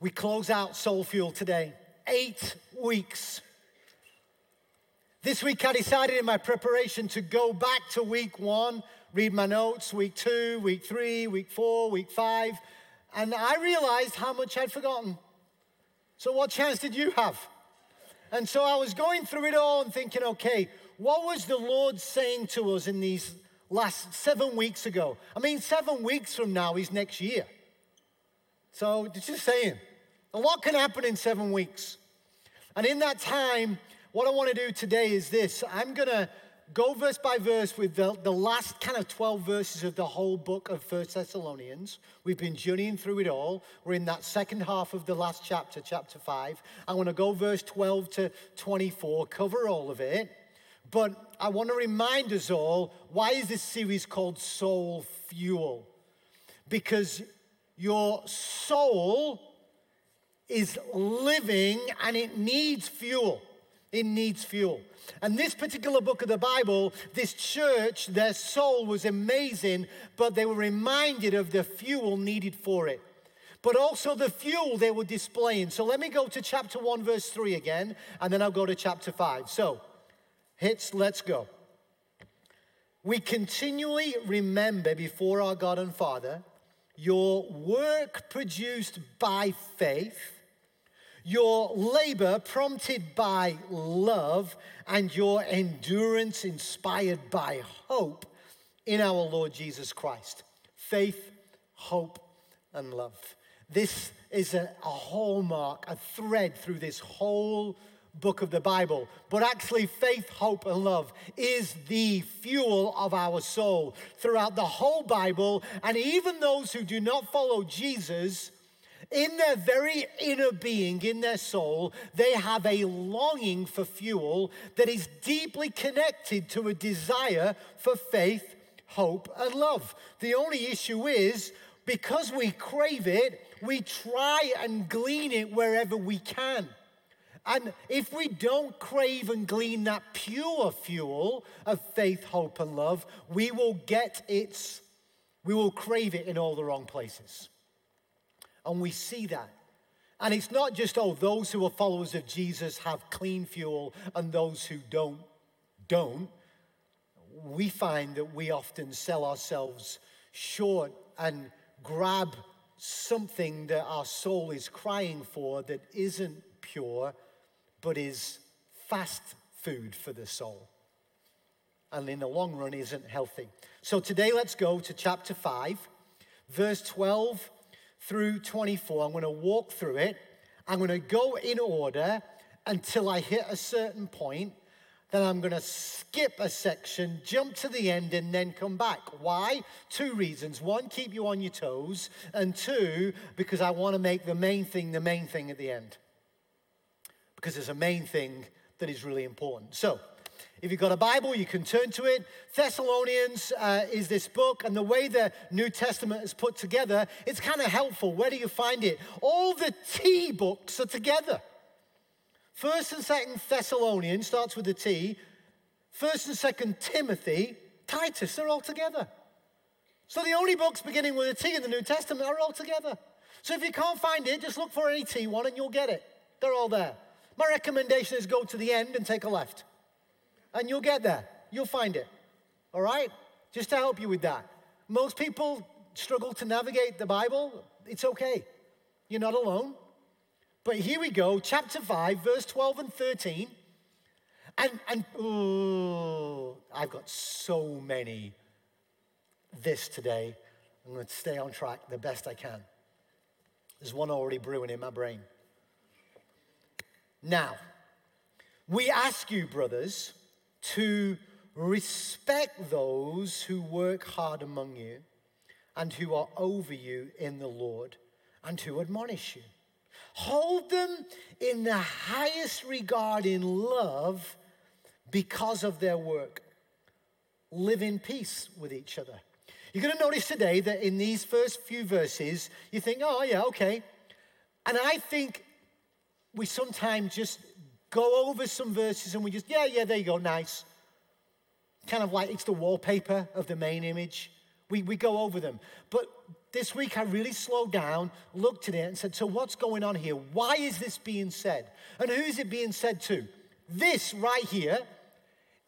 We close out Soul Fuel today. Eight weeks. This week, I decided in my preparation to go back to week one, read my notes, week two, week three, week four, week five, and I realized how much I'd forgotten. So, what chance did you have? And so I was going through it all and thinking, okay, what was the Lord saying to us in these last seven weeks ago? I mean, seven weeks from now is next year. So, just saying, a lot can happen in seven weeks. And in that time, what I want to do today is this I'm going to go verse by verse with the, the last kind of 12 verses of the whole book of First Thessalonians. We've been journeying through it all. We're in that second half of the last chapter, chapter 5. I want to go verse 12 to 24, cover all of it. But I want to remind us all why is this series called Soul Fuel? Because your soul is living and it needs fuel. It needs fuel. And this particular book of the Bible, this church, their soul was amazing, but they were reminded of the fuel needed for it. But also the fuel they were displaying. So let me go to chapter 1, verse 3 again, and then I'll go to chapter 5. So, hits, let's go. We continually remember before our God and Father your work produced by faith your labor prompted by love, and your endurance inspired by hope in our Lord Jesus Christ. Faith, hope, and love. This is a, a hallmark, a thread through this whole book of the Bible. But actually, faith, hope, and love is the fuel of our soul throughout the whole Bible. And even those who do not follow Jesus in their very inner being, in their soul, they have a longing for fuel that is deeply connected to a desire for faith, hope, and love. The only issue is because we crave it, we try and glean it wherever we can. And if we don't crave and glean that pure fuel of faith, hope, and love, we will get its, we will crave it in all the wrong places. And we see that. And it's not just, oh, those who are followers of Jesus have clean fuel and those who don't, don't. We find that we often sell ourselves short and grab something that our soul is crying for that isn't pure, but is fast food for the soul. And in the long run, isn't healthy. So today, let's go to chapter 5, verse 12 through 24. I'm going to walk through it. I'm going to go in order until I hit a certain point. Then I'm going to skip a section, jump to the end, and then come back. Why? Two reasons. One, keep you on your toes. And two, because I want to make the main thing the main thing at the end. Because there's a main thing that is really important. So, if you've got a Bible, you can turn to it. Thessalonians uh, is this book, and the way the New Testament is put together, it's kind of helpful. Where do you find it? All the T books are together. First and Second Thessalonians starts with a T. First and Second Timothy, Titus, they're all together. So the only books beginning with a T in the New Testament are all together. So if you can't find it, just look for any T one and you'll get it. They're all there. My recommendation is go to the end and take a left and you'll get there. You'll find it. All right? Just to help you with that. Most people struggle to navigate the Bible. It's okay. You're not alone. But here we go, chapter 5, verse 12 and 13. And, and oh, I've got so many this today. I'm going to stay on track the best I can. There's one already brewing in my brain. Now, we ask you, brothers, to respect those who work hard among you and who are over you in the Lord and who admonish you. Hold them in the highest regard in love because of their work. Live in peace with each other. You're going to notice today that in these first few verses, you think, oh, yeah, okay. And I think we sometimes just go over some verses and we just, yeah, yeah, there you go, nice. Kind of like it's the wallpaper of the main image. We, we go over them. But this week I really slowed down, looked at it, and said, So, what's going on here? Why is this being said? And who is it being said to? This right here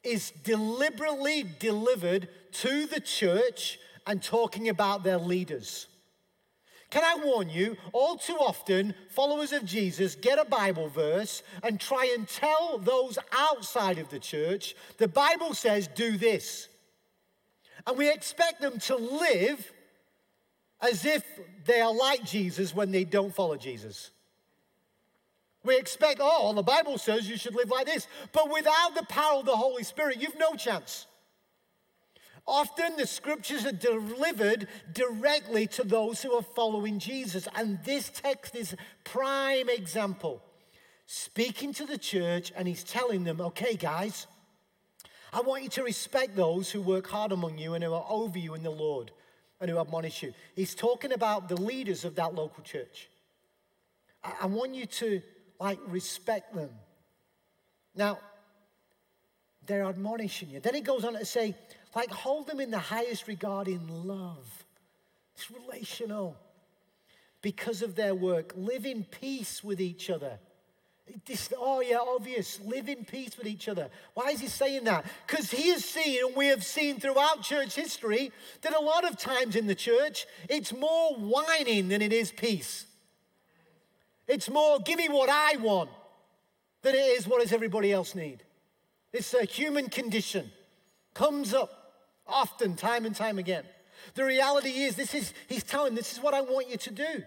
is deliberately delivered to the church and talking about their leaders. Can I warn you, all too often, followers of Jesus get a Bible verse and try and tell those outside of the church, the Bible says, do this. And we expect them to live as if they are like Jesus when they don't follow Jesus. We expect, oh, the Bible says you should live like this. But without the power of the Holy Spirit, you've no chance. Often the scriptures are delivered directly to those who are following Jesus. And this text is prime example. Speaking to the church, and he's telling them, okay, guys, I want you to respect those who work hard among you and who are over you in the Lord and who admonish you. He's talking about the leaders of that local church. I, want you to like respect them. Now, they're admonishing you. Then he goes on to say, like, hold them in the highest regard in love. It's relational. Because of their work, live in peace with each other. This, oh, yeah, obvious. Live in peace with each other. Why is he saying that? Because he has seen, and we have seen throughout church history, that a lot of times in the church, it's more whining than it is peace. It's more, give me what I want, than it is what does everybody else need. It's a human condition. Comes up often, time and time again. The reality is, this is, he's telling, this is what I want you to do.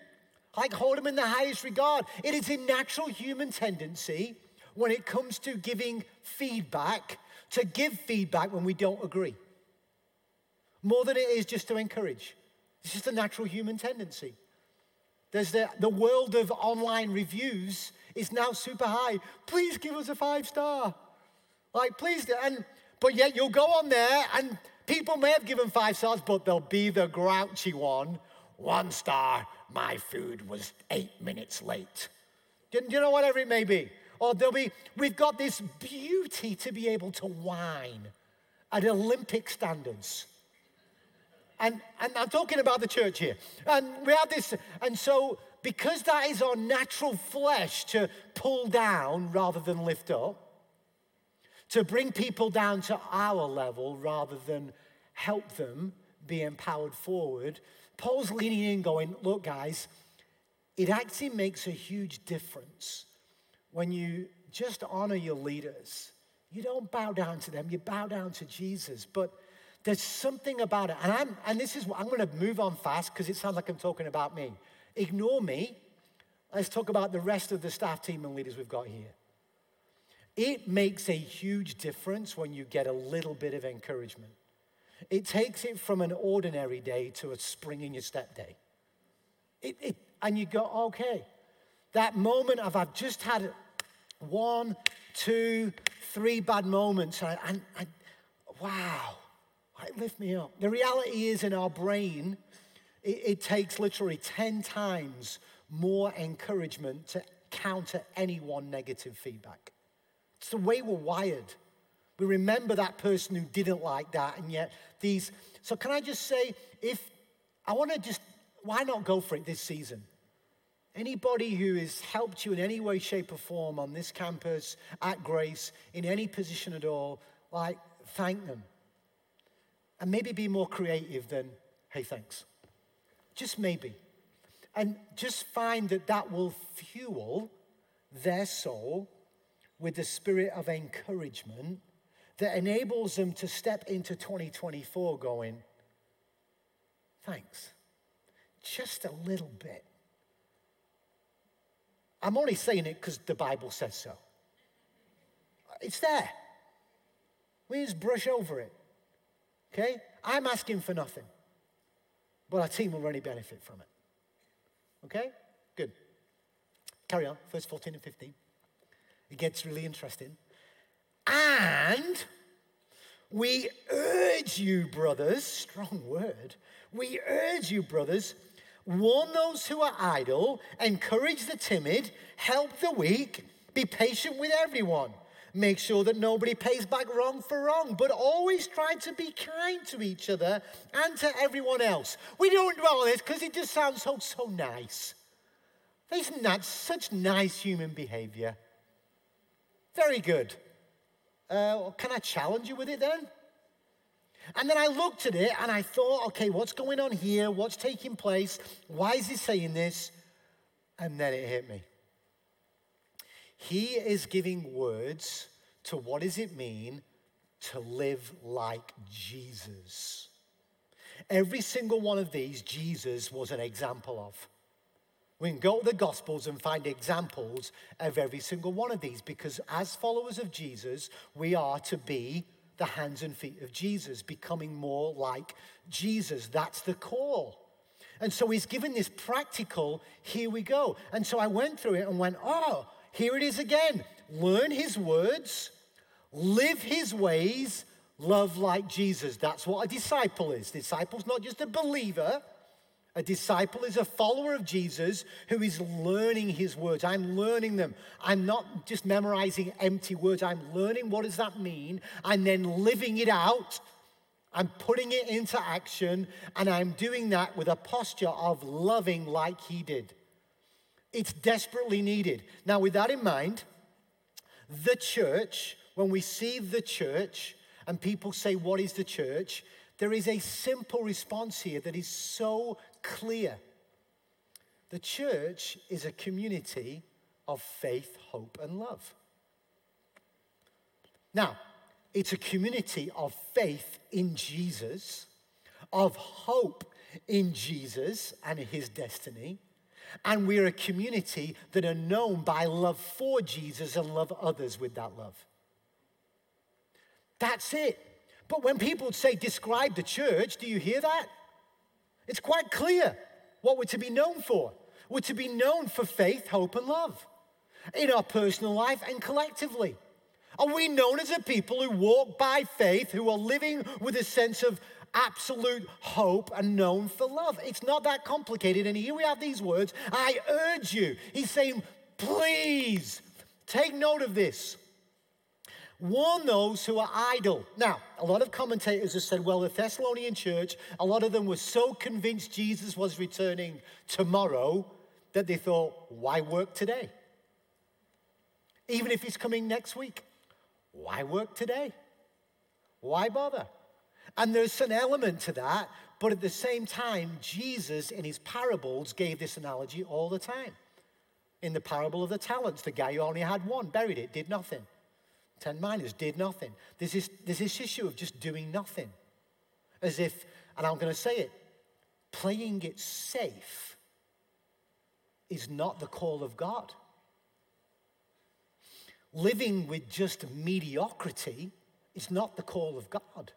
Like hold him in the highest regard. It is a natural human tendency when it comes to giving feedback to give feedback when we don't agree. More than it is just to encourage. It's just a natural human tendency. There's the, the world of online reviews is now super high. Please give us a five star. Like, please. And, but yet you'll go on there and people may have given five stars, but they'll be the grouchy one. One star, my food was eight minutes late. Do you know whatever it may be? Or there'll be, we've got this beauty to be able to whine at Olympic standards. And, and I'm talking about the church here. And we have this, and so because that is our natural flesh to pull down rather than lift up, to bring people down to our level rather than help them be empowered forward, Paul's leaning in, going, Look, guys, it actually makes a huge difference when you just honor your leaders. You don't bow down to them, you bow down to Jesus. But there's something about it. And I'm and this is what I'm going to move on fast because it sounds like I'm talking about me. Ignore me. Let's talk about the rest of the staff team and leaders we've got here. It makes a huge difference when you get a little bit of encouragement. It takes it from an ordinary day to a spring in your step day. It, it, and you go, okay, that moment of I've just had one, two, three bad moments, and, and, wow, it lift me up. The reality is, in our brain, it, it takes literally 10 times more encouragement to counter any one negative feedback. It's the way we're wired. We remember that person who didn't like that, and yet these. So, can I just say, if I want to just, why not go for it this season? Anybody who has helped you in any way, shape, or form on this campus, at Grace, in any position at all, like, thank them and maybe be more creative than, hey, thanks. Just maybe. And just find that that will fuel their soul with the spirit of encouragement that enables them to step into 2024 going, thanks. Just a little bit. I'm only saying it because the Bible says so. It's there. We just brush over it. Okay? I'm asking for nothing, but our team will really benefit from it. Okay? Good. Carry on, verse 14 and 15. It gets really interesting. And we urge you, brothers, strong word, we urge you, brothers, warn those who are idle, encourage the timid, help the weak, be patient with everyone. Make sure that nobody pays back wrong for wrong, but always try to be kind to each other and to everyone else. We don't dwell on this because it just sounds so, so nice. Isn't that such nice human behavior? Very good. Uh, can I challenge you with it then? And then I looked at it and I thought, okay, what's going on here? What's taking place? Why is he saying this? And then it hit me. He is giving words to what does it mean to live like Jesus. Every single one of these, Jesus was an example of. We can go to the Gospels and find examples of every single one of these because, as followers of Jesus, we are to be the hands and feet of Jesus, becoming more like Jesus. That's the call. And so he's given this practical, here we go. And so I went through it and went, oh, here it is again. Learn his words, live his ways, love like Jesus. That's what a disciple is. Disciple's not just a believer. A disciple is a follower of Jesus who is learning his words. I'm learning them. I'm not just memorizing empty words. I'm learning what does that mean and then living it out. I'm putting it into action and I'm doing that with a posture of loving like he did. It's desperately needed. Now, with that in mind, the church, when we see the church and people say, What is the church? There is a simple response here that is so clear. The church is a community of faith, hope, and love. Now, it's a community of faith in Jesus, of hope in Jesus and his destiny. And we're a community that are known by love for Jesus and love others with that love. That's it. But when people say, describe the church, do you hear that? It's quite clear what we're to be known for. We're to be known for faith, hope, and love in our personal life and collectively. Are we known as a people who walk by faith, who are living with a sense of absolute hope and known for love? It's not that complicated. And here we have these words I urge you. He's saying, please take note of this. Warn those who are idle. Now, a lot of commentators have said, well, the Thessalonian church, a lot of them were so convinced Jesus was returning tomorrow that they thought, why work today? Even if he's coming next week, why work today? Why bother? And there's an element to that, but at the same time, Jesus in his parables gave this analogy all the time. In the parable of the talents, the guy who only had one buried it, did nothing. Ten minas did nothing. There's this, there's this issue of just doing nothing. As if, and I'm going to say it, playing it safe is not the call of God. Living with just mediocrity is not the call of God.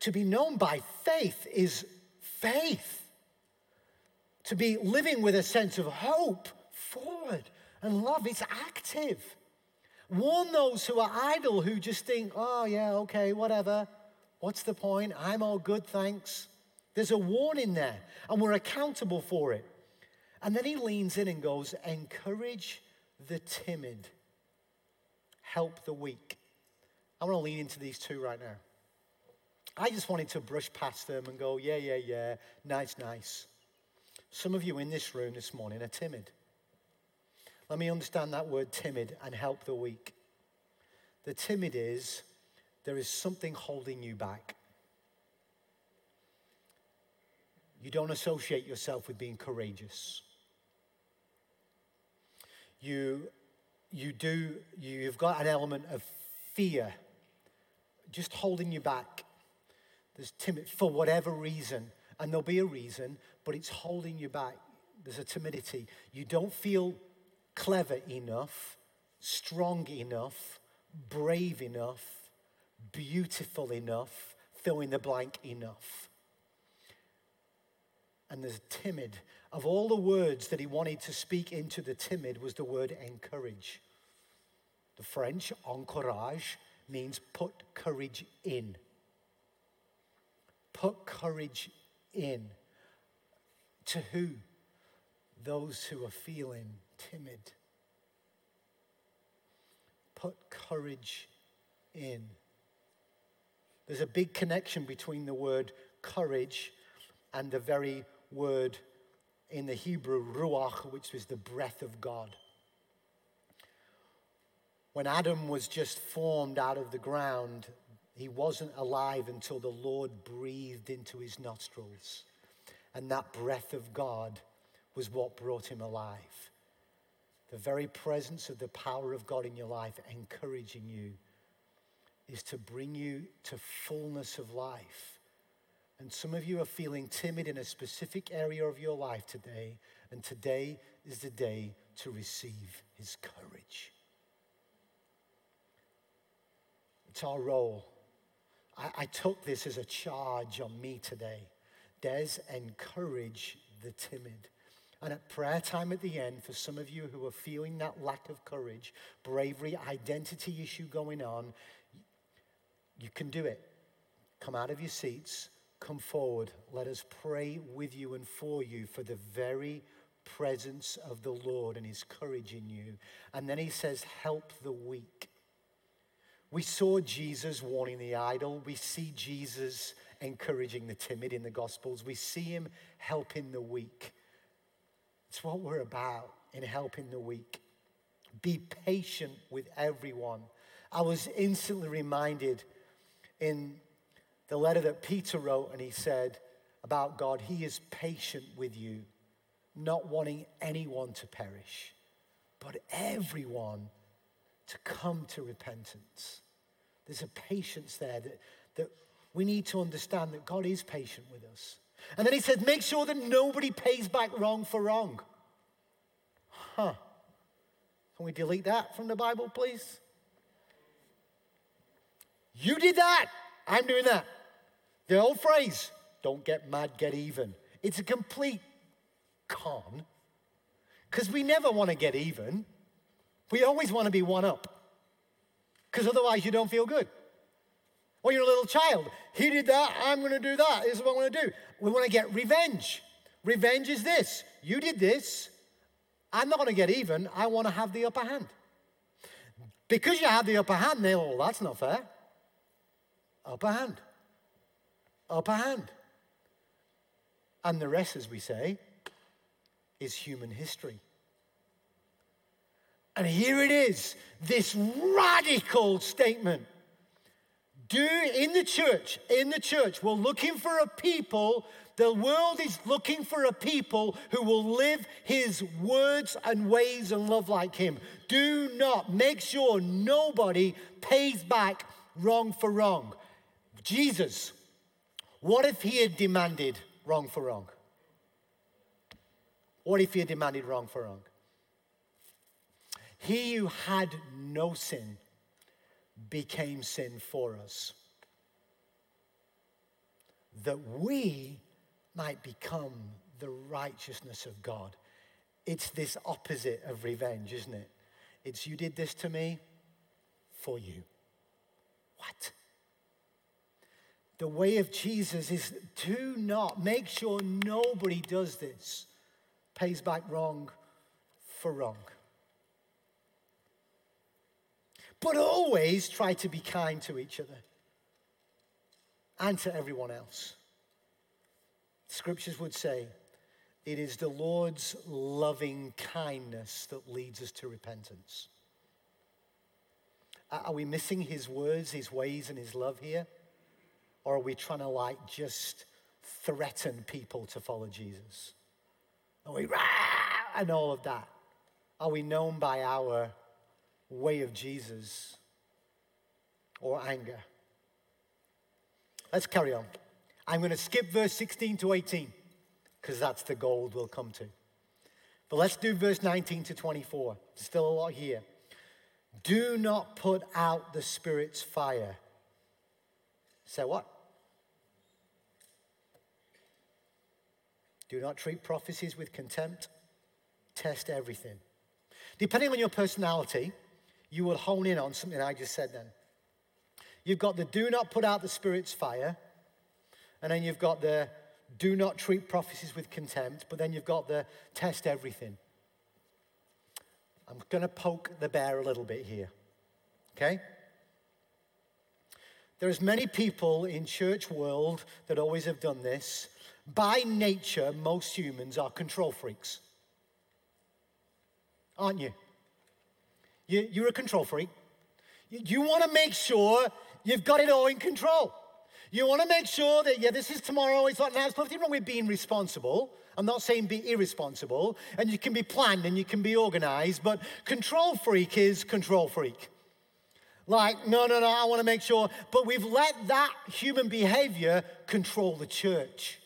To be known by faith is faith. To be living with a sense of hope forward and love, it's active. Warn those who are idle, who just think, oh, yeah, okay, whatever. What's the point? I'm all good, thanks. There's a warning there, and we're accountable for it. And then he leans in and goes, encourage the timid, help the weak. I want to lean into these two right now. I just wanted to brush past them and go, yeah, yeah, yeah, nice, nice. Some of you in this room this morning are timid. Let me understand that word timid and help the weak. The timid is there is something holding you back. You don't associate yourself with being courageous. You, you do, you've got an element of fear just holding you back. There's timid for whatever reason, and there'll be a reason, but it's holding you back. There's a timidity. You don't feel clever enough, strong enough, brave enough, beautiful enough, fill in the blank enough. And there's timid. Of all the words that he wanted to speak into the timid was the word encourage. The French, encourage, means put courage in. Put courage in. To who? Those who are feeling timid. put courage in. There's a big connection between the word courage and the very word in the Hebrew, ruach, which was the breath of God. When Adam was just formed out of the ground, he wasn't alive until the Lord breathed into his nostrils. And that breath of God was what brought him alive. The very presence of the power of God in your life encouraging you is to bring you to fullness of life. And some of you are feeling timid in a specific area of your life today, and today is the day to receive his courage. It's our role. I, I took this as a charge on me today. Des, encourage the timid. And at prayer time at the end, for some of you who are feeling that lack of courage, bravery, identity issue going on, you can do it. Come out of your seats, come forward. Let us pray with you and for you for the very presence of the Lord and his courage in you. And then he says, Help the weak. We saw Jesus warning the idle. We see Jesus encouraging the timid in the Gospels. We see him helping the weak. It's what we're about in helping the weak. Be patient with everyone. I was instantly reminded in the letter that Peter wrote, and he said about God, He is patient with you, not wanting anyone to perish, but everyone to come to repentance. There's a patience there that, that we need to understand that God is patient with us. And then he says, make sure that nobody pays back wrong for wrong. Huh. Can we delete that from the Bible, please? You did that. I'm doing that. The old phrase, don't get mad, get even. It's a complete con because we never want to get even. We always want to be one up because otherwise you don't feel good. Or you're a little child. He did that, I'm going to do that. This is what I'm going to do. We want to get revenge. Revenge is this you did this. I'm not going to get even. I want to have the upper hand. Because you have the upper hand, they oh, that's not fair. Upper hand. Upper hand. And the rest, as we say, is human history. And here it is this radical statement. Do in the church, in the church, we're looking for a people, the world is looking for a people who will live his words and ways and love like him. Do not make sure nobody pays back wrong for wrong. Jesus, what if he had demanded wrong for wrong? What if he had demanded wrong for wrong? He who had no sin became sin for us, that we might become the righteousness of God. It's this opposite of revenge, isn't it? It's you did this to me for you. What? The way of Jesus is do not make sure nobody does this, pays back wrong for wrong. But always try to be kind to each other and to everyone else. Scriptures would say it is the Lord's loving kindness that leads us to repentance. Are we missing his words, his ways, and his love here? Or are we trying to like just threaten people to follow Jesus? Are we rah, and all of that? Are we known by our way of Jesus or anger? Let's carry on. I'm going to skip verse 16 to 18 because that's the gold we'll come to. But let's do verse 19 to 24. There's Still a lot here. Do not put out the Spirit's fire. Say what? Do not treat prophecies with contempt. Test everything. Depending on your personality, you will hone in on something I just said then. You've got the do not put out the Spirit's fire, and then you've got the do not treat prophecies with contempt, but then you've got the test everything. I'm going to poke the bear a little bit here. Okay? There's many people in church world that always have done this. By nature, most humans are control freaks. Aren't you? You you're a control freak. You, you want to make sure you've got it all in control. You want to make sure that, yeah, this is tomorrow, it's not now. There's nothing wrong with being responsible. I'm not saying be irresponsible. And you can be planned and you can be organized, but control freak is control freak. Like, no, no, no, I want to make sure. But we've let that human behavior control the church.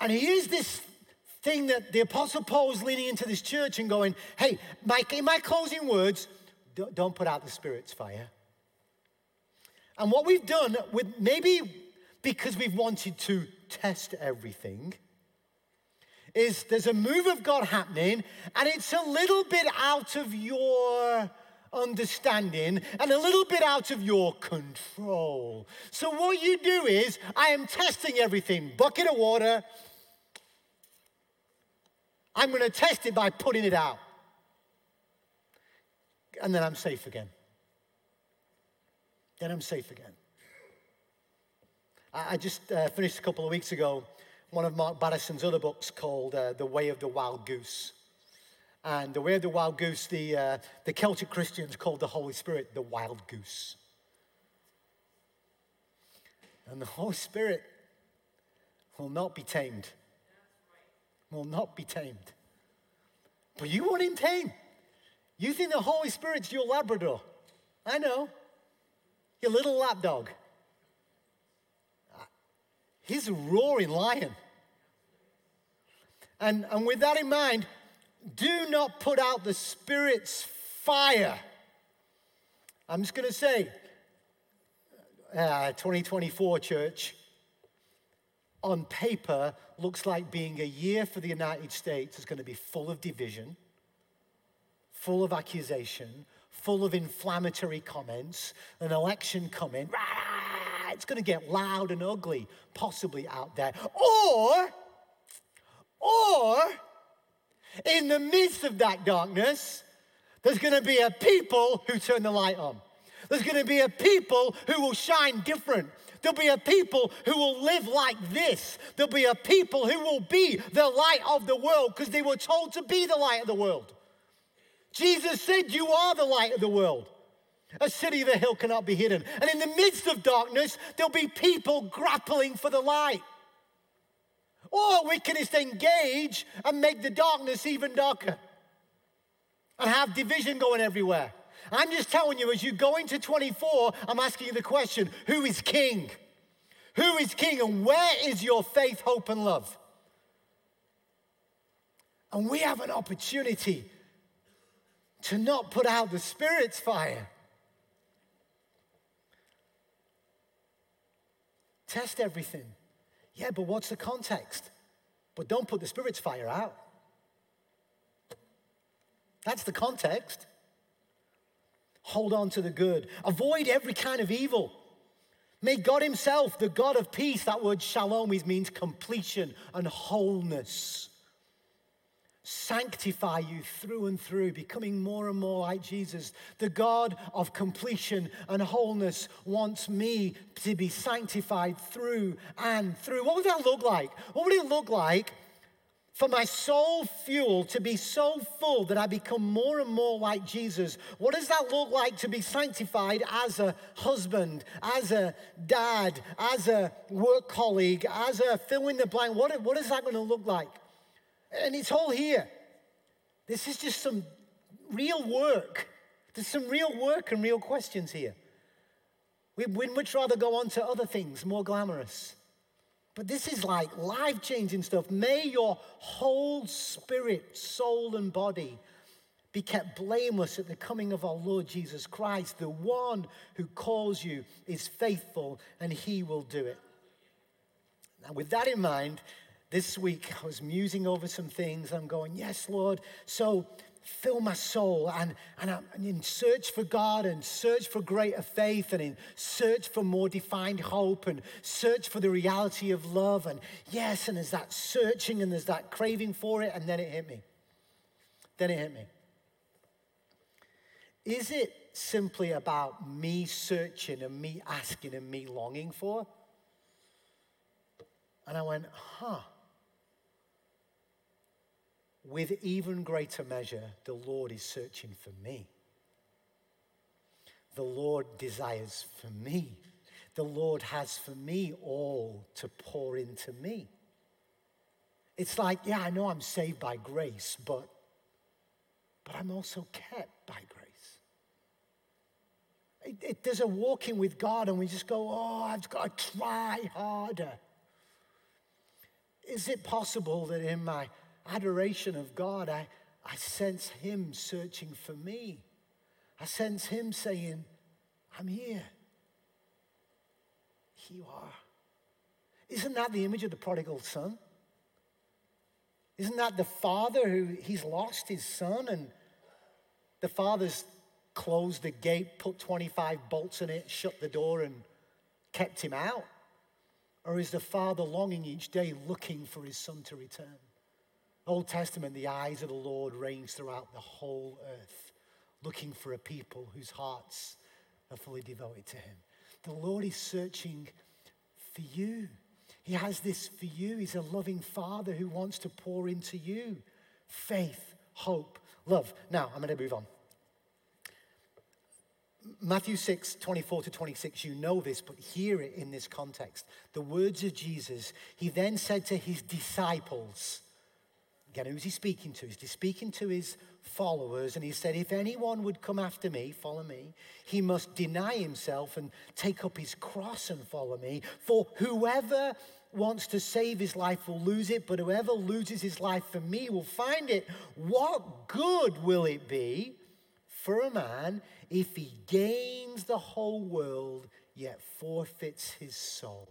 And here's this thing that the Apostle Paul was leading into this church and going, hey, Mike, in my closing words, don't put out the Spirit's fire. And what we've done with maybe because we've wanted to test everything is there's a move of God happening and it's a little bit out of your understanding and a little bit out of your control. So what you do is I am testing everything, bucket of water. I'm going to test it by putting it out. And then I'm safe again then I'm safe again. I just uh, finished a couple of weeks ago one of Mark Batterson's other books called uh, The Way of the Wild Goose. And The Way of the Wild Goose, the, uh, the Celtic Christians called the Holy Spirit the Wild Goose. And the Holy Spirit will not be tamed. Will not be tamed. But you want him tamed. You think the Holy Spirit's your Labrador. I know your little lapdog. He's a roaring lion. And, and with that in mind, do not put out the Spirit's fire. I'm just going to say, uh, 2024 church, on paper, looks like being a year for the United States is going to be full of division, full of accusation, full of inflammatory comments, an election coming, it's going to get loud and ugly, possibly out there. Or, or, in the midst of that darkness, there's going to be a people who turn the light on. There's going to be a people who will shine different. There'll be a people who will live like this. There'll be a people who will be the light of the world because they were told to be the light of the world. Jesus said, You are the light of the world. A city of the hill cannot be hidden. And in the midst of darkness, there'll be people grappling for the light. Or we can just engage and make the darkness even darker and have division going everywhere. I'm just telling you, as you go into 24, I'm asking you the question who is king? Who is king and where is your faith, hope, and love? And we have an opportunity to not put out the Spirit's fire. Test everything. Yeah, but what's the context? But don't put the Spirit's fire out. That's the context. Hold on to the good. Avoid every kind of evil. May God Himself, the God of peace, that word shalom means completion and wholeness sanctify you through and through, becoming more and more like Jesus. The God of completion and wholeness wants me to be sanctified through and through. What would that look like? What would it look like for my soul fuel to be so full that I become more and more like Jesus? What does that look like to be sanctified as a husband, as a dad, as a work colleague, as a fill in the blank? What, what is that going to look like? And it's all here. This is just some real work. There's some real work and real questions here. We'd much rather go on to other things, more glamorous. But this is like life changing stuff. May your whole spirit, soul, and body be kept blameless at the coming of our Lord Jesus Christ. The one who calls you is faithful and he will do it. Now, with that in mind, this week I was musing over some things. I'm going, Yes, Lord. So fill my soul. And, and I'm in search for God and search for greater faith and in search for more defined hope and search for the reality of love. And yes, and there's that searching and there's that craving for it. And then it hit me. Then it hit me. is it simply about me searching and me asking and me longing for? And I went, huh. With even greater measure, the Lord is searching for me. The Lord desires for me. The Lord has for me all to pour into me. It's like, yeah, I know I'm saved by grace, but, but I'm also kept by grace. It, it, there's a walking with God, and we just go, oh, I've got to try harder. Is it possible that in my adoration of God, I, I sense Him searching for me? I sense Him saying, I'm here. Here you are. Isn't that the image of the prodigal son? Isn't that the father who he's lost his son and the father's closed the gate, put 25 bolts in it, shut the door, and kept him out? Or is the father longing each day looking for his son to return? Old Testament, the eyes of the Lord range throughout the whole earth, looking for a people whose hearts are fully devoted to him. The Lord is searching for you. He has this for you. He's a loving father who wants to pour into you faith, hope, love. Now, I'm going to move on. Matthew 6, 24 to 26, you know this, but hear it in this context. The words of Jesus, he then said to his disciples, again, who's he speaking to? He's speaking to his followers, and he said, If anyone would come after me, follow me, he must deny himself and take up his cross and follow me. For whoever wants to save his life will lose it, but whoever loses his life for me will find it. What good will it be for a man if he gains the whole world yet forfeits his soul?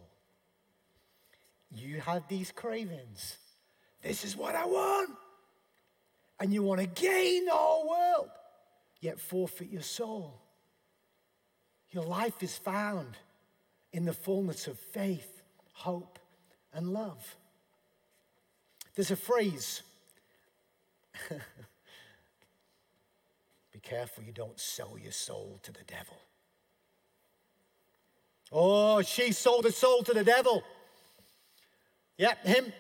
You have these cravings. This is what I want. And you want to gain the whole world, yet forfeit your soul. Your life is found in the fullness of faith, hope, and love. There's a phrase be careful you don't sell your soul to the devil. Oh, she sold her soul to the devil. Yep, him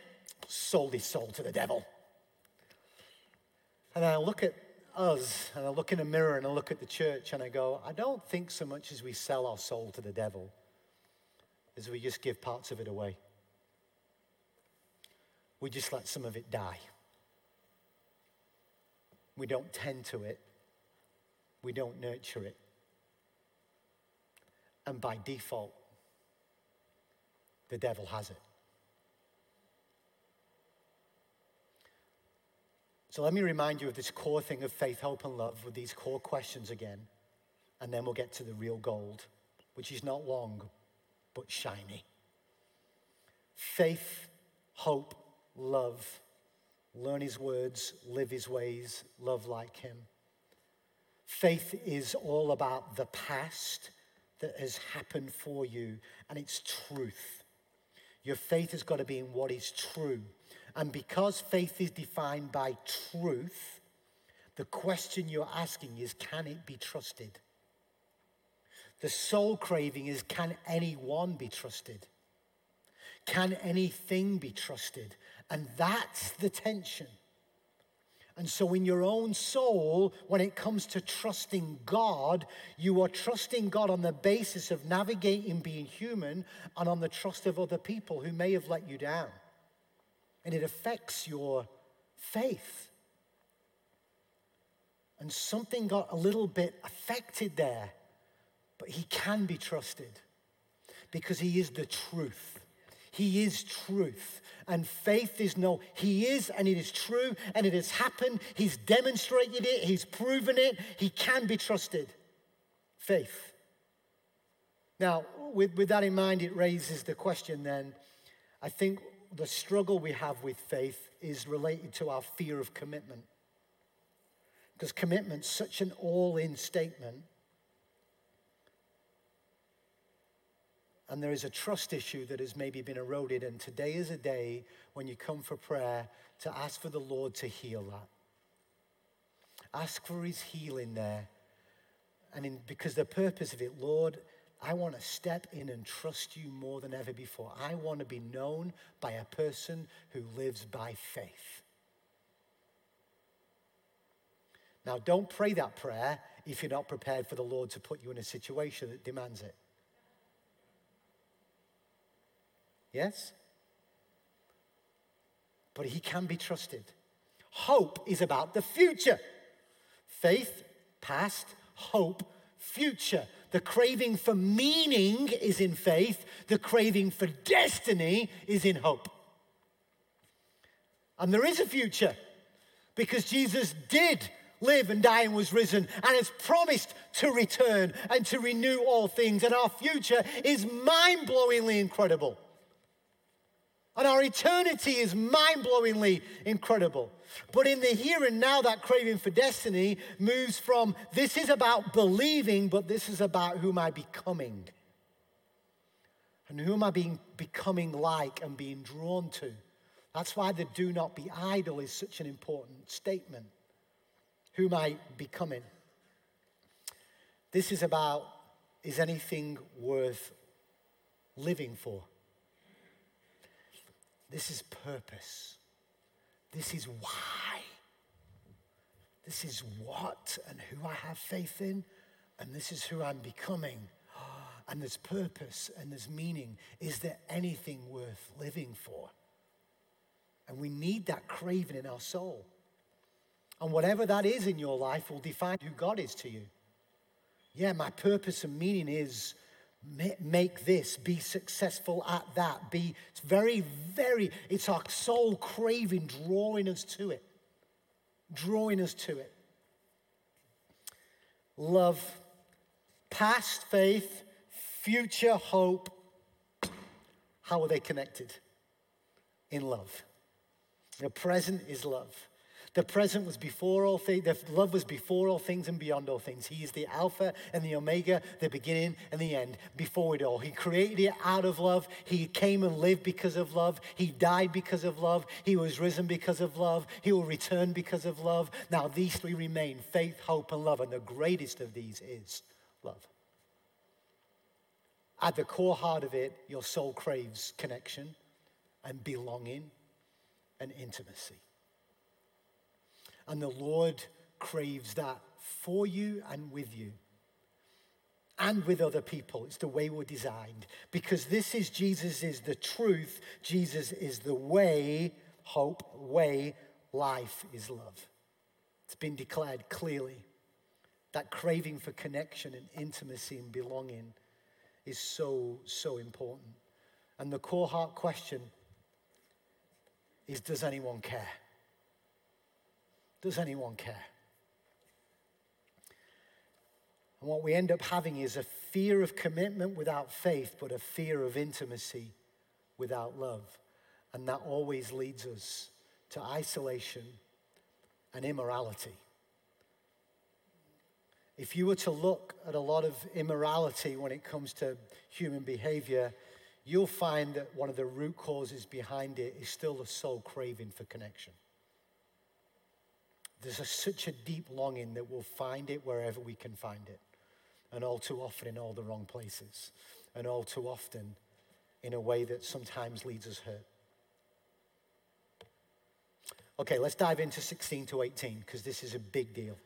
sold his soul to the devil. And I look at us and I look in a mirror and I look at the church and I go, I don't think so much as we sell our soul to the devil as we just give parts of it away we just let some of it die. We don't tend to it, we don't nurture it. And by default, the devil has it. So let me remind you of this core thing of faith, hope, and love with these core questions again. And then we'll get to the real gold, which is not long, but shiny. Faith, hope, love, learn his words, live his ways, love like him. Faith is all about the past that has happened for you, and it's truth. Your faith has got to be in what is true. And because faith is defined by truth, the question you're asking is can it be trusted? The soul craving is can anyone be trusted? Can anything be trusted? And that's the tension. And so, in your own soul, when it comes to trusting God, you are trusting God on the basis of navigating being human and on the trust of other people who may have let you down. And it affects your faith. And something got a little bit affected there, but He can be trusted because He is the truth. He is truth. And faith is no, He is, and it is true, and it has happened. He's demonstrated it, He's proven it. He can be trusted. Faith. Now, with, with that in mind, it raises the question then. I think the struggle we have with faith is related to our fear of commitment. Because commitment's such an all in statement and there is a trust issue that has maybe been eroded. And today is a day when you come for prayer to ask for the Lord to heal that. Ask for his healing there And in, because the purpose of it, Lord, I want to step in and trust you more than ever before. I want to be known by a person who lives by faith. Now, don't pray that prayer if you're not prepared for the Lord to put you in a situation that demands it. Yes? But he can be trusted. Hope is about the future. Faith, past, hope, future. The craving for meaning is in faith, the craving for destiny is in hope. And there is a future because Jesus did live and die and was risen and has promised to return and to renew all things. And our future is mind blowingly incredible. And our eternity is mind blowingly incredible. But in the here and now, that craving for destiny moves from this is about believing, but this is about who am I becoming? And who am I being becoming like and being drawn to? That's why the do not be idle is such an important statement. Who am I becoming? This is about is anything worth living for? This is purpose. This is why. This is what and who I have faith in, and this is who I'm becoming. And there's purpose and there's meaning. Is there anything worth living for? And we need that craving in our soul. And whatever that is in your life will define who God is to you. Yeah, my purpose and meaning is make this, be successful at that. Be it's very, very, it's our soul craving, drawing us to it. Drawing us to it. Love, past faith, future hope. How are they connected? In love. The present is love. The present was before all things, the love was before all things and beyond all things. He is the Alpha and the Omega, the beginning and the end, before it all. He created it out of love. He came and lived because of love. He died because of love. He was risen because of love. He will return because of love. Now, these three remain faith, hope, and love. And the greatest of these is love. At the core heart of it, your soul craves connection and belonging and intimacy. And the Lord craves that for you and with you and with other people. It's the way we're designed. Because this is Jesus is the truth. Jesus is the way, hope, way, life is love. It's been declared clearly. That craving for connection and intimacy and belonging is so, so important. And the core heart question is Does anyone care? Does anyone care? And what we end up having is a fear of commitment without faith, but a fear of intimacy without love. And that always leads us to isolation and immorality. If you were to look at a lot of immorality when it comes to human behavior, you'll find that one of the root causes behind it is still the soul craving for connection. There's a, such a deep longing that we'll find it wherever we can find it. And all too often in all the wrong places. And all too often in a way that sometimes leads us hurt. Okay, let's dive into 16 to 18 because this is a big deal.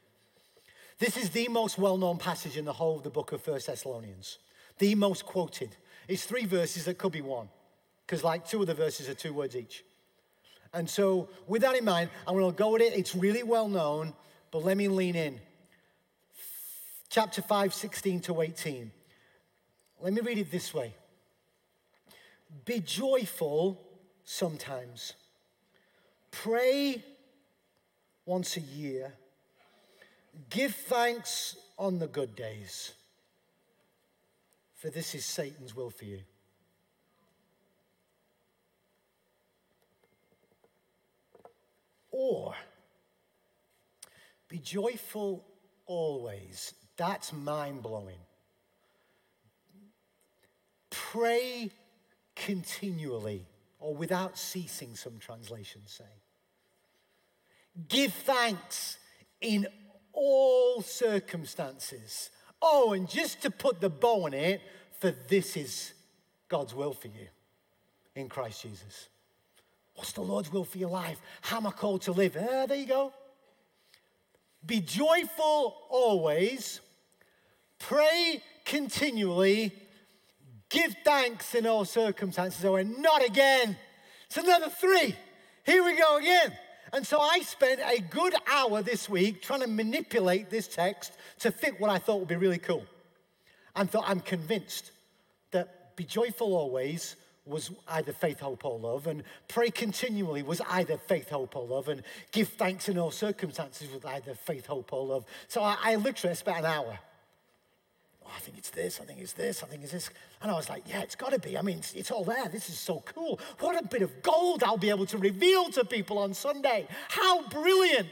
This is the most well known passage in the whole of the book of First Thessalonians, the most quoted. It's three verses that could be one because, like, two of the verses are two words each. And so, with that in mind, I'm going to go with it. It's really well known, but let me lean in. Chapter 5, 16 to 18. Let me read it this way Be joyful sometimes, pray once a year, give thanks on the good days, for this is Satan's will for you. Or be joyful always. That's mind blowing. Pray continually or without ceasing, some translations say. Give thanks in all circumstances. Oh, and just to put the bow on it, for this is God's will for you in Christ Jesus. What's the Lord's will for your life? How am I called to live? Ah, there you go. Be joyful always, pray continually, give thanks in all circumstances. Oh, and not again. It's another three. Here we go again. And so I spent a good hour this week trying to manipulate this text to fit what I thought would be really cool. And thought, I'm convinced that be joyful always was either faith, hope, or love, and pray continually was either faith, hope, or love, and give thanks in all circumstances was either faith, hope, or love. So I, I literally spent an hour oh, I think it's this, I think it's this, I think it's this. And I was like, yeah, it's got to be. I mean, it's, it's, all there. This is so cool. What a bit of gold I'll be able to reveal to people on Sunday. How brilliant.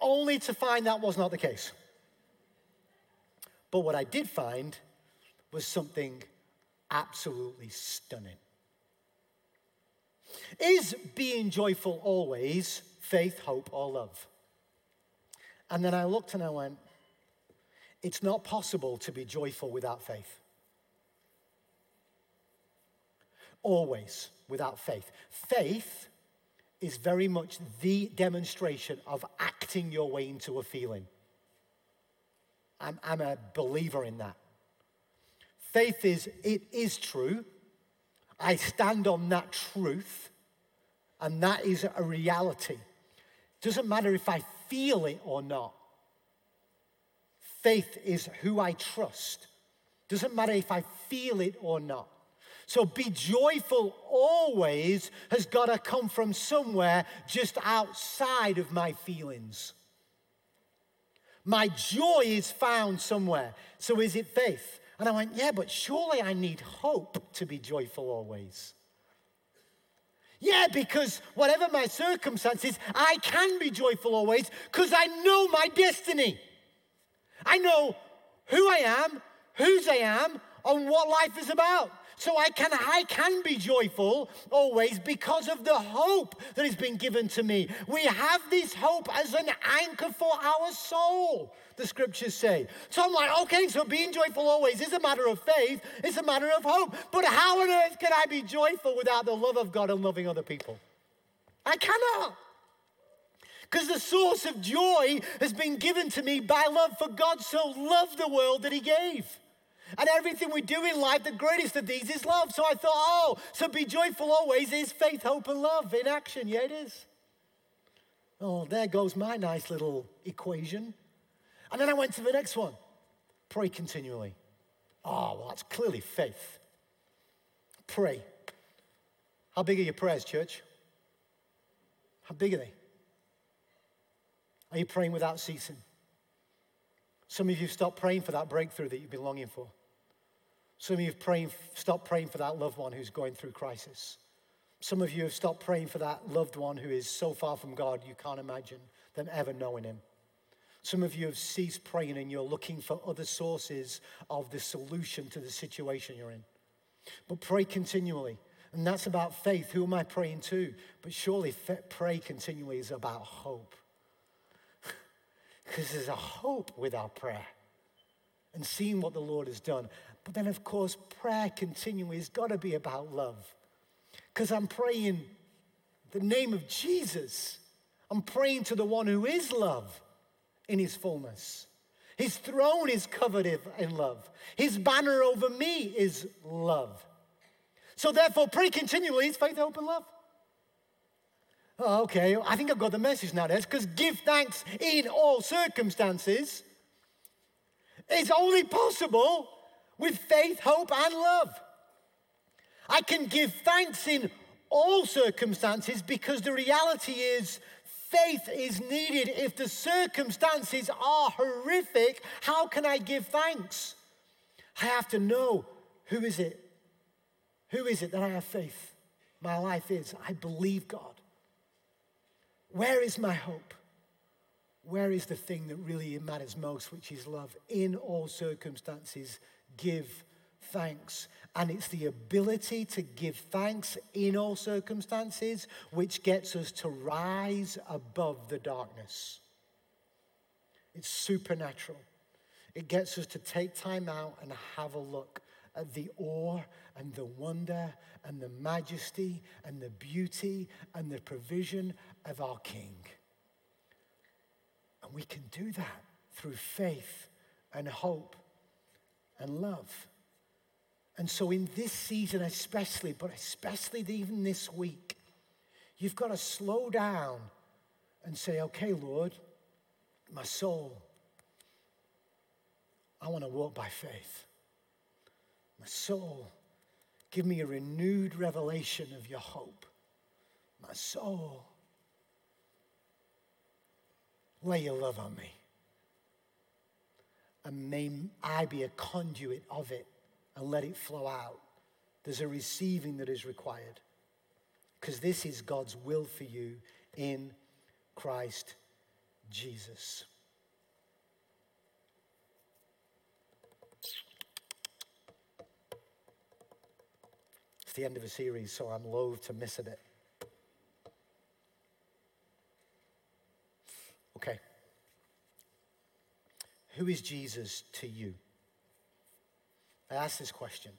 Only to find that was not the case. But what I did find was something absolutely stunning. Is being joyful always faith, hope, or love? And then I looked and I went, it's not possible to be joyful without faith. Always without faith. Faith is very much the demonstration of acting your way into a feeling. I'm, I'm a believer in that. Faith is, it is true. I stand on that truth, and that is a reality. Doesn't matter if I feel it or not. Faith is who I trust. Doesn't matter if I feel it or not. So be joyful always has got to come from somewhere just outside of my feelings. My joy is found somewhere. So is it faith? And I went, yeah, but surely I need hope to be joyful always. Yeah, because whatever my circumstances, I can be joyful always because I know my destiny. I know who I am, whose I am, and what life is about. So I can, I can be joyful always because of the hope that has been given to me. We have this hope as an anchor for our soul, the scriptures say. So I'm like, okay, so being joyful always is a matter of faith, it's a matter of hope. But how on earth can I be joyful without the love of God and loving other people? I cannot. Because the source of joy has been given to me by love, for God so loved the world that He gave. And everything we do in life, the greatest of these is love. So I thought, oh, so be joyful always is faith, hope, and love in action. Yeah, it is. Oh, there goes my nice little equation. And then I went to the next one pray continually. Oh, well, that's clearly faith. Pray. How big are your prayers, church? How big are they? Are you praying without ceasing? Some of you have stopped praying for that breakthrough that you've been longing for. Some of you have praying, stopped praying for that loved one who's going through crisis. Some of you have stopped praying for that loved one who is so far from God you can't imagine them ever knowing Him. Some of you have ceased praying and you're looking for other sources of the solution to the situation you're in. But pray continually. And that's about faith. Who am I praying to? But surely pray continually is about hope. Because there's a hope with our prayer and seeing what the Lord has done. But then, of course, prayer continually has got to be about love. Because I'm praying the name of Jesus. I'm praying to the one who is love in his fullness. His throne is covered in love. His banner over me is love. So therefore, pray continually is faith, hope, and love. Oh, okay, I think I've got the message now, That's because give thanks in all circumstances is only possible with faith, hope, and love. I can give thanks in all circumstances because the reality is faith is needed. If the circumstances are horrific, how can I give thanks? I have to know who is it? Who is it that I have faith? My life is. I believe God. Where is my hope? Where is the thing that really matters most, which is love? In all circumstances, give thanks. And it's the ability to give thanks in all circumstances which gets us to rise above the darkness. It's supernatural. It gets us to take time out and have a look at the awe and the wonder and the majesty and the beauty and the provision of our King. And we can do that through faith and hope and love. And so, in this season, especially, but especially even this week, you've got to slow down and say, okay, Lord, my soul, I want to walk by faith. My soul, give me a renewed revelation of your hope. My soul, lay your love on me. And may I be a conduit of it and let it flow out. There's a receiving that is required because this is God's will for you in Christ Jesus. It's the end of a series, so I'm loath to miss a bit. Okay. Who is Jesus to you? I ask this question.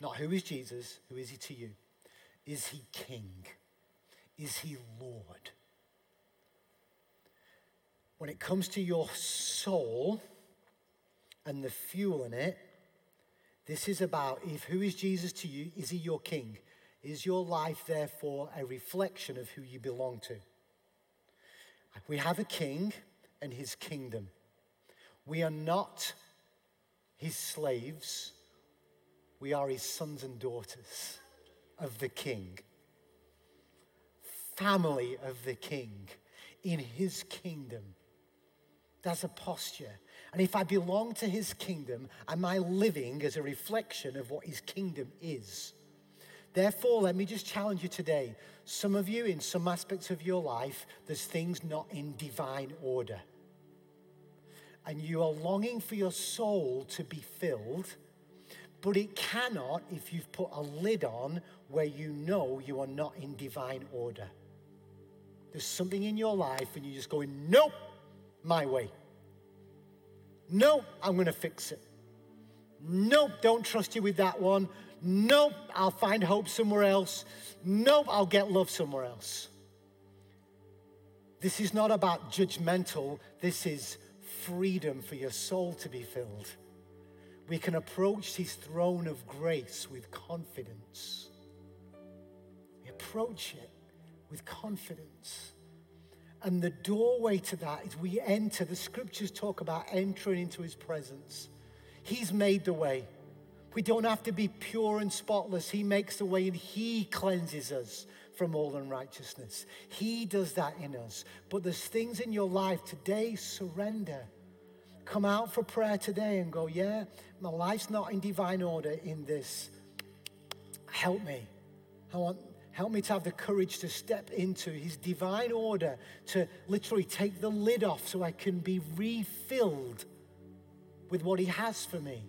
Not who is Jesus, who is he to you? Is he king? Is he Lord? When it comes to your soul and the fuel in it, this is about if who is Jesus to you? Is he your king? Is your life therefore a reflection of who you belong to? We have a king and his kingdom. We are not his slaves, we are his sons and daughters of the king, family of the king in his kingdom. That's a posture. And if I belong to his kingdom, am I living as a reflection of what his kingdom is? Therefore, let me just challenge you today. Some of you, in some aspects of your life, there's things not in divine order and you are longing for your soul to be filled, but it cannot if you've put a lid on where you know you are not in divine order. There's something in your life, and you're just going, Nope, my way. Nope, I'm going to fix it. Nope, don't trust you with that one. Nope, I'll find hope somewhere else. Nope, I'll get love somewhere else. This is not about judgmental, this is freedom for your soul to be filled. We can approach his throne of grace with confidence. We approach it with confidence. And the doorway to that is we enter, the scriptures talk about entering into his presence. He's made the way. We don't have to be pure and spotless. He makes the way and he cleanses us from all unrighteousness. He does that in us. But there's things in your life today, surrender. Come out for prayer today and go, yeah, my life's not in divine order in this. Help me. I want help me to have the courage to step into his divine order, to literally take the lid off so I can be refilled with what he has for me.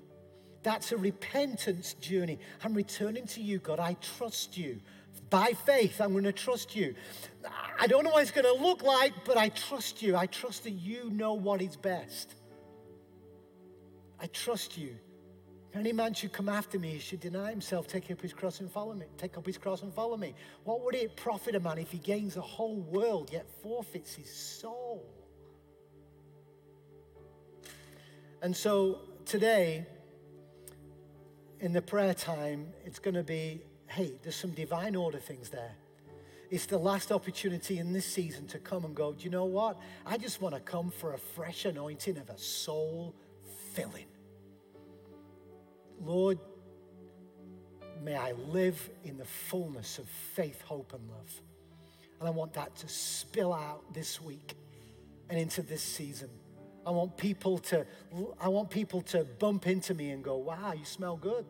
That's a repentance journey. I'm returning to you, God. I trust you. By faith, I'm going to trust you. I don't know what it's going to look like, but I trust you. I trust that you know what is best. I trust you. If any man should come after me, he should deny himself, take up his cross and follow me. Take up his cross and follow me. What would it profit a man if he gains the whole world yet forfeits his soul? And so today, in the prayer time, it's going to be hey, there's some divine order things there. It's the last opportunity in this season to come and go, do you know what? I just want to come for a fresh anointing of a soul filling. Lord, may I live in the fullness of faith, hope, and love. And I want that to spill out this week and into this season. I want people to I want people to bump into me and go, "Wow, you smell good."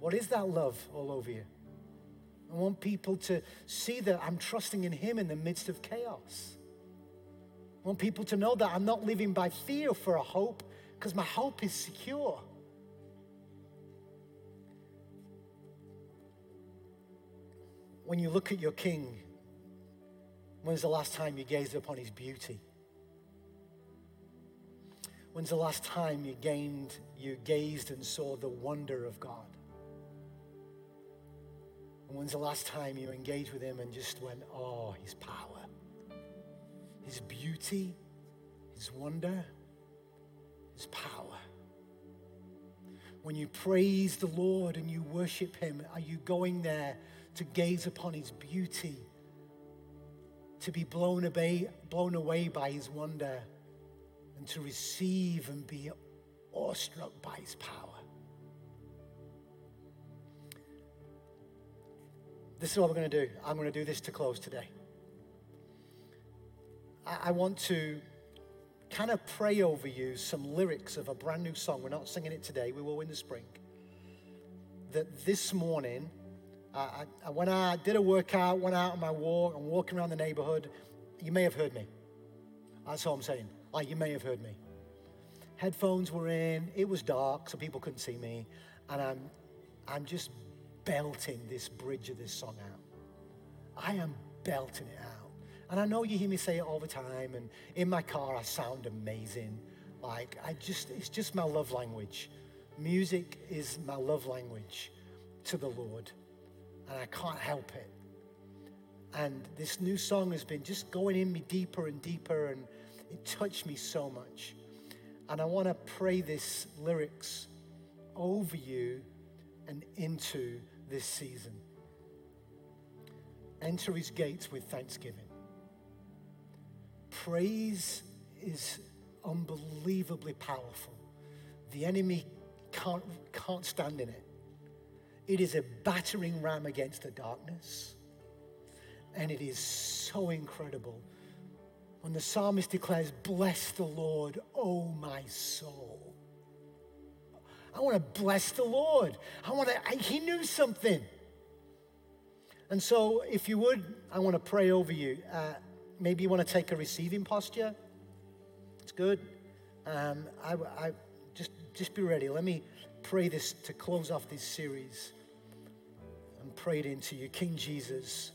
What is that love all over you? I want people to see that I'm trusting in Him in the midst of chaos. I want people to know that I'm not living by fear for a hope because my hope is secure. When you look at your king, when's the last time you gazed upon his beauty? When's the last time you gained, you gazed and saw the wonder of God? And when's the last time you engaged with Him and just went, oh, His power, His beauty, His wonder, His power? When you praise the Lord and you worship Him, are you going there to gaze upon His beauty, to be blown away, blown away by His wonder, and to receive and be awestruck by His power? This is what we're going to do. I'm going to do this to close today. I, I want to kind of pray over you some lyrics of a brand new song. We're not singing it today, we will in the spring. That this morning, I, I, when I did a workout, went out on my walk, I'm walking around the neighborhood, you may have heard me. That's all I'm saying. Like, you may have heard me. Headphones were in, it was dark, so people couldn't see me, and I'm, I'm just belting this bridge of this song out. I am belting it out. And I know you hear me say it all the time, and in my car I sound amazing. Like, I just, it's just my love language. Music is my love language to the Lord, and I can't help it. And this new song has been just going in me deeper and deeper, and it touched me so much. And I want to pray this lyrics over you and into this season. Enter his gates with thanksgiving. Praise is unbelievably powerful. The enemy can't, can't stand in it. It is a battering ram against the darkness. And it is so incredible when the psalmist declares, Bless the Lord, O my soul. I want to bless the Lord. I want to, I, he knew something. And so, if you would, I want to pray over you. Uh, maybe you want to take a receiving posture. It's good. Um, I, I, just, just be ready. Let me pray this to close off this series and pray it into you. King Jesus,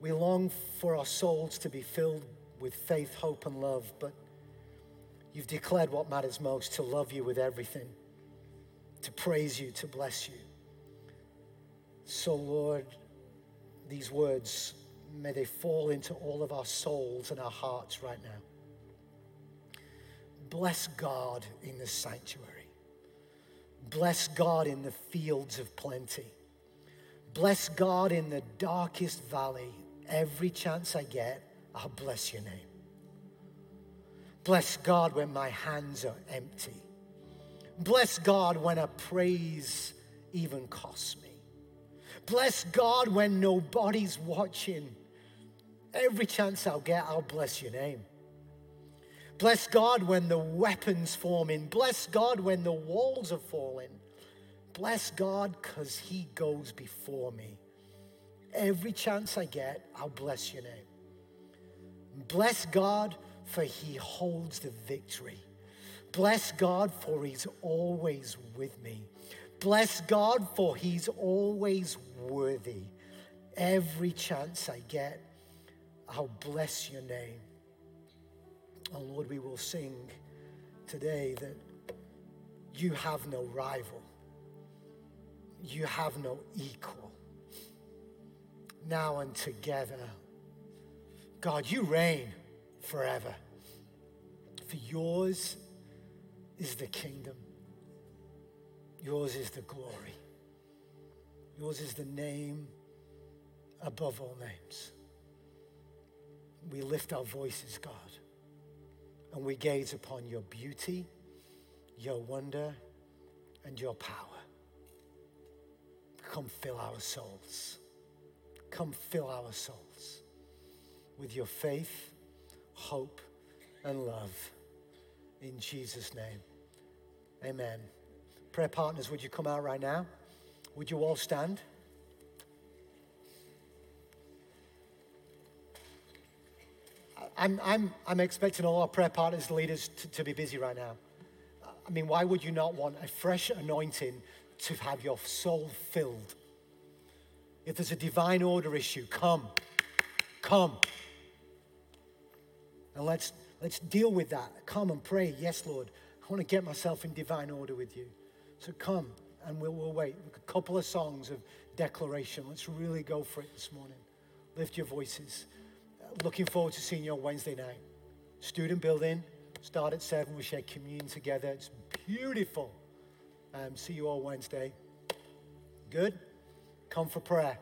we long for our souls to be filled with faith, hope, and love, but you've declared what matters most to love you with everything, to praise you, to bless you. So, Lord, these words, may they fall into all of our souls and our hearts right now. Bless God in the sanctuary. Bless God in the fields of plenty. Bless God in the darkest valley. Every chance I get, I'll bless your name. Bless God when my hands are empty. Bless God when a praise even costs me. Bless God when nobody's watching. Every chance I'll get, I'll bless your name. Bless God when the weapons forming. Bless God when the walls are falling. Bless God because He goes before me. Every chance I get, I'll bless your name. Bless God for He holds the victory. Bless God for He's always with me. Bless God for He's always worthy. Every chance I get, I'll bless your name. Oh Lord, we will sing today that you have no rival, you have no equal. Now and together, God, you reign forever. For yours is the kingdom Yours is the glory. Yours is the name above all names. We lift our voices, God, and we gaze upon your beauty, your wonder, and your power. Come fill our souls. Come fill our souls with your faith, hope, and love. In Jesus' name, amen. Prayer partners, would you come out right now? Would you all stand? I'm, I'm, I'm expecting all our prayer partners, leaders to, to be busy right now. I mean, why would you not want a fresh anointing to have your soul filled? If there's a divine order issue, come. Come. And let's Let's deal with that. Come and pray. Yes, Lord. I want to get myself in divine order with you. So come and we'll, we'll wait. A couple of songs of declaration. Let's really go for it this morning. Lift your voices. Looking forward to seeing you on Wednesday night. Student building, start at 7. We share communion together. It's beautiful. Um, see you all Wednesday. Good? Come for prayer.